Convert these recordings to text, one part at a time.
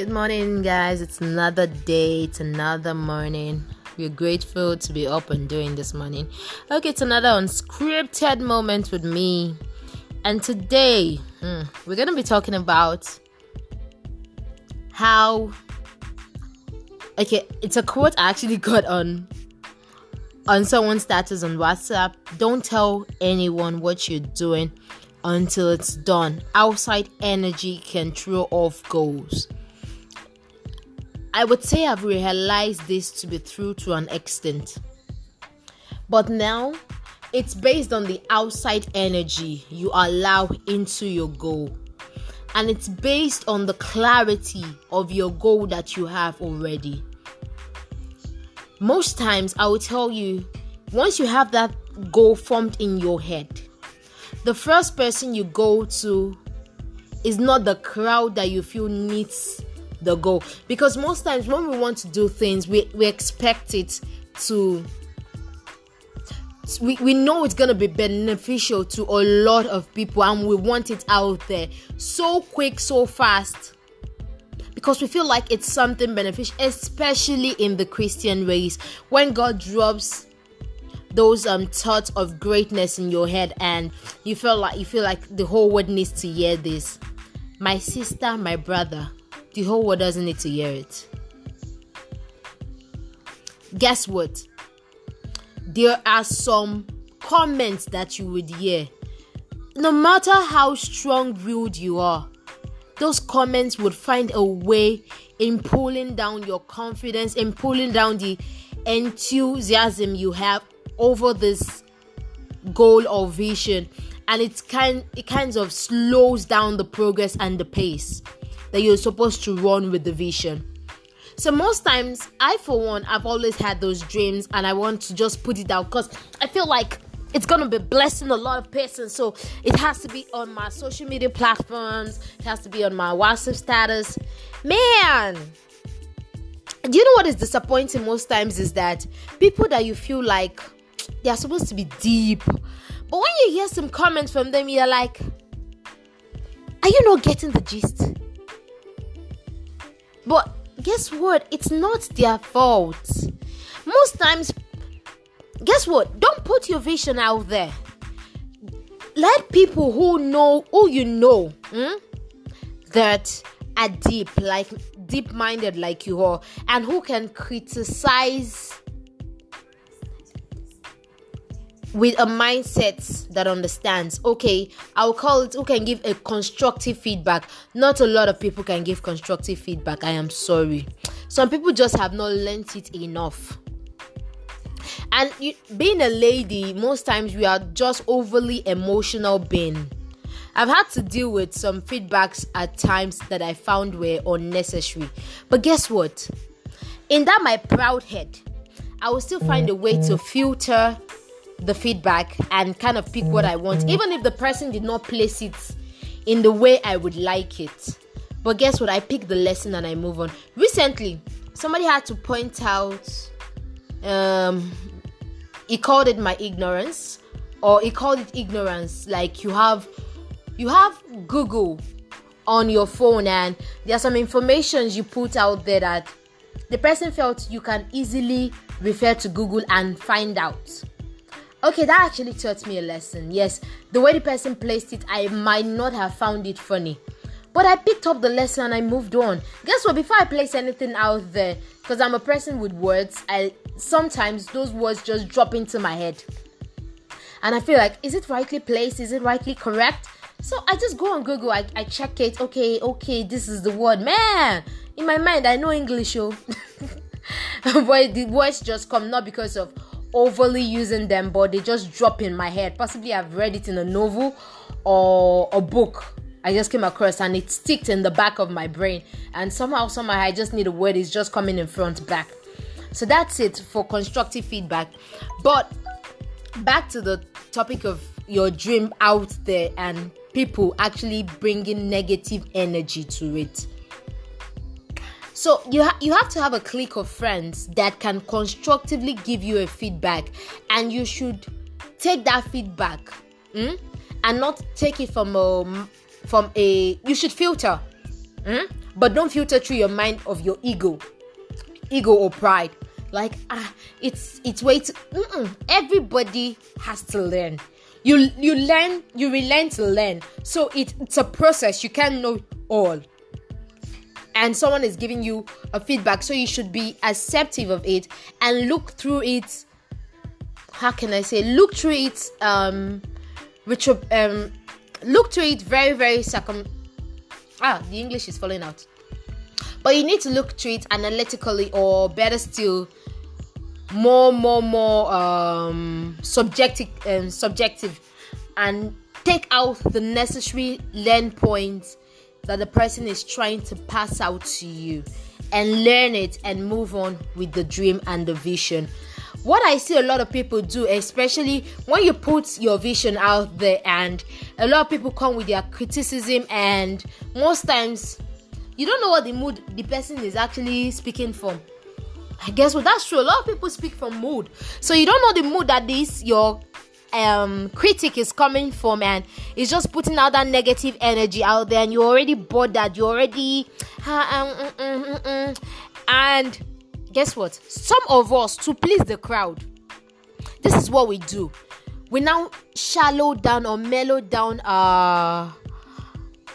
Good morning, guys. It's another day, it's another morning. We're grateful to be up and doing this morning. Okay, it's another unscripted moment with me. And today, hmm, we're going to be talking about how. Okay, it's a quote I actually got on on someone's status on WhatsApp. Don't tell anyone what you're doing until it's done. Outside energy can throw off goals. I would say I've realized this to be true to an extent. But now it's based on the outside energy you allow into your goal. And it's based on the clarity of your goal that you have already. Most times, I will tell you once you have that goal formed in your head, the first person you go to is not the crowd that you feel needs the goal. Because most times when we want to do things we, we expect it to we, we know it's gonna be beneficial to a lot of people and we want it out there so quick so fast. Because we feel like it's something beneficial especially in the christian race when god drops those um thoughts of greatness in your head and you feel like you feel like the whole world needs to hear this. My sister my brother the whole world doesn't need to hear it. Guess what? There are some comments that you would hear. No matter how strong willed you are, those comments would find a way in pulling down your confidence, in pulling down the enthusiasm you have over this goal or vision. And it kind it kind of slows down the progress and the pace that you're supposed to run with the vision. So most times, I for one, I've always had those dreams, and I want to just put it out because I feel like it's gonna be blessing a lot of persons. So it has to be on my social media platforms. It has to be on my WhatsApp status. Man, do you know what is disappointing most times is that people that you feel like they are supposed to be deep, but when you hear some comments from them, you're like, are you not getting the gist? But guess what? It's not their fault. Most times, guess what? Don't put your vision out there. Let people who know, who you know, hmm, that are deep, like deep minded, like you are, and who can criticize with a mindset that understands. Okay i'll call it who can give a constructive feedback. Not a lot of people can give constructive feedback i am sorry. Some people just have not learnt it enough. And you, being a lady most times we are just overly emotional being. I've had to deal with some feedbacks at times that i found were unnecessary. But guess what? In that my proud head i will still find a way to filter the feedback and kind of pick what I want, even if the person did not place it in the way I would like it. But guess what? I pick the lesson and I move on. Recently, somebody had to point out, um, he called it my ignorance, or he called it ignorance. Like you have, you have Google on your phone, and there are some informations you put out there that the person felt you can easily refer to Google and find out. Okay, that actually taught me a lesson. Yes, the way the person placed it, I might not have found it funny. But I picked up the lesson and I moved on. Guess what? Before I place anything out there, because I'm a person with words, I sometimes those words just drop into my head. And I feel like, is it rightly placed? Is it rightly correct? So I just go on Google, I, I check it. Okay, okay, this is the word. Man, in my mind, I know English, oh. but the words just come not because of overly using them, but they just drop in my head. Possibly I've read it in a novel or a book I just came across and it sticked in the back of my brain. And somehow, somehow, I just need a word, it's just coming in front back. So that's it for constructive feedback. But back to the topic of your dream out there and people actually bringing negative energy to it. So you ha- you have to have a clique of friends that can constructively give you a feedback, and you should take that feedback mm, and not take it from a from a. You should filter. Mm? but don't filter through your mind of your ego, ego or pride. Like ah, it's it's way too. Mm-mm. Everybody has to learn. You you learn, you relearn to learn. So it, it's a process. You can't know all and someone is giving you a feedback so you should be acceptive of it and look through it. How can i say? Look through it um which um look through it very very circum ah the english is falling out. But you need to look through it analytically or better still more more more um subjective um, subjective and take out the necessary learn points that the person is trying to pass out to you and learn it and move on with the dream and the vision. What I see a lot of people do, especially when you put your vision out there, and a lot of people come with their criticism, and most times you don't know what the mood the person is actually speaking from. I guess well, that's true. A lot of people speak from mood, so you don't know the mood that this your um critic is coming from and it's just putting out that negative energy out there and you're already bothered you already um, mm, mm, mm, and guess what? Some of us to please the crowd this is what we do. We now shallow down or mellow down our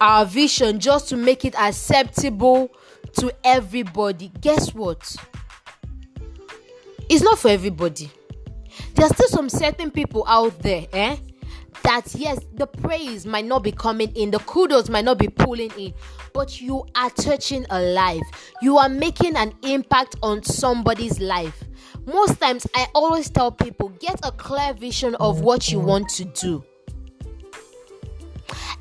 our vision just to make it acceptable to everybody. Guess what? It's not for everybody there are still some certain people out there, eh? That yes, the praise might not be coming in, the kudos might not be pulling in, but you are touching a life. You are making an impact on somebody's life. Most times, I always tell people get a clear vision of what you want to do.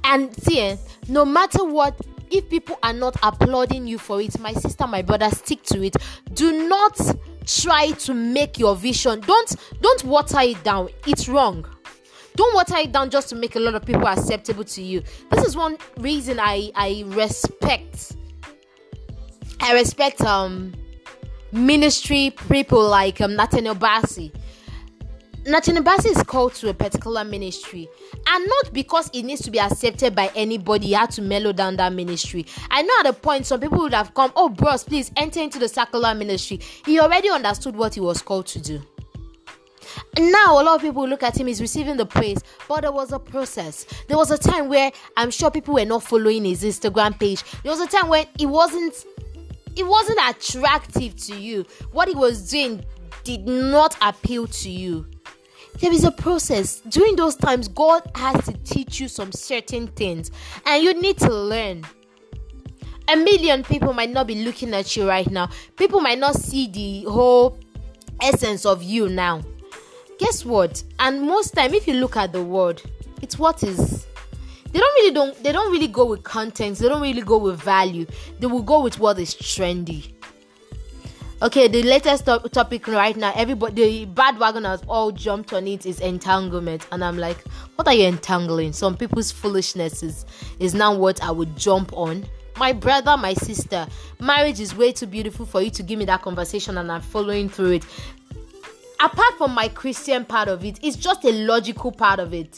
And see, eh, no matter what if people are not applauding you for it, my sister, my brother, stick to it. Do not try to make your vision. Don't don't water it down. It's wrong. Don't water it down just to make a lot of people acceptable to you. This is one reason i i respect i respect um ministry people like um nathaniel bassey Nathaniel Bassey is called to a particular ministry, and not because it needs to be accepted by anybody. You have to mellow down that ministry. I know at a point some people would have come, oh, bros, please enter into the secular ministry. He already understood what he was called to do. now a lot of people look at him he's receiving the praise but there was a process there was a time where i'm sure people were not following his instagram page there was a time when it wasn't it wasn't attractive to you what he was doing did not appeal to you there is a process. During those times, God has to teach you some certain things, and you need to learn. A million people might not be looking at you right now. People might not see the whole essence of you now. Guess what? And most time, if you look at the world, it's what is. They don't really don't they don't really go with content. They don't really go with value. They will go with what is trendy. Okay, the latest to- topic right now, everybody, the bandwagoners all jumped on it is entanglement, and I'm like, what are you entangling? Some people's foolishness is, is now what I would jump on. My brother, my sister, marriage is way too beautiful for you to give me that conversation, and I'm following through it. Apart from my Christian part of it, it's just a logical part of it.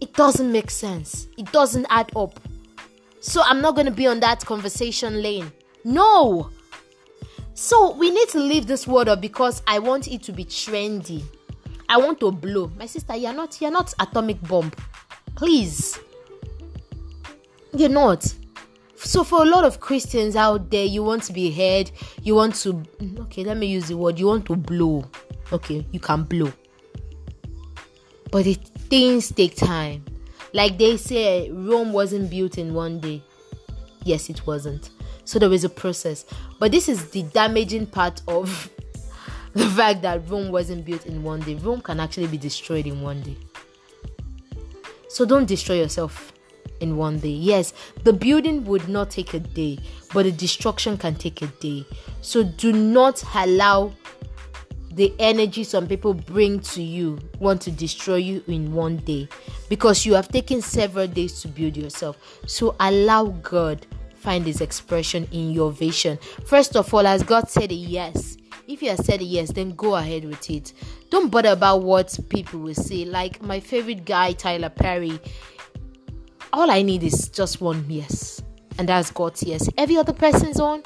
It doesn't make sense. It doesn't add up. So I'm not going to be on that conversation lane. No. So we need to leave this word up because I want it to be trendy. I want to blow. My sister, you're not you're not atomic bomb. Please. You're not. So for a lot of Christians out there, you want to be heard, you want to mm, okay, let me use the word, you want to blow. Okay, you can blow. But it, things take time. Like they say, Rome wasn't built in one day. Yes, it wasn't. So there was a process. But this is the damaging part of the fact that Rome wasn't built in one day. Rome can actually be destroyed in one day. So don't destroy yourself in one day. Yes, the building would not take a day, but the destruction can take a day. So do not allow the energy some people bring to you want to destroy you in one day because you have taken several days to build yourself. So allow God find his expression in your vision. First of all, as God said yes, if you have said yes, then go ahead with it. Don't bother about what people will say. Like my favorite guy, Tyler Perry, all I need is just one yes. and that's God's yes. Every other person's own,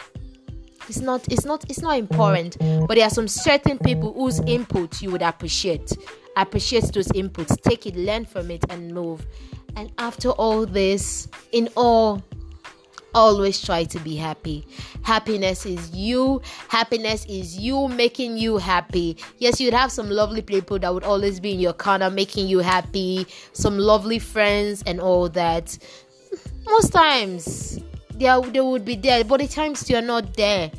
it's not it's not it's not important but there are some certain people whose input you would appreciate appreciate those inputs take it learn from it and move and after all this in all always try to be happy. Happiness is you. Happiness is you making you happy. Yes, you'd have some lovely people that would always be in your corner making you happy, some lovely friends and all that. Most times they, are, they would be there, but the times you're not there,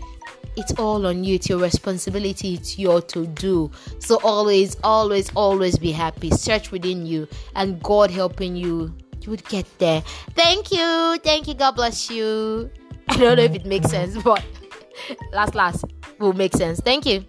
it's all on you. It's your responsibility. It's your to do. So always, always, always be happy. Search within you, and God helping you, you would get there. Thank you. Thank you. God bless you. I don't know if it makes sense, but last, last will make sense. Thank you.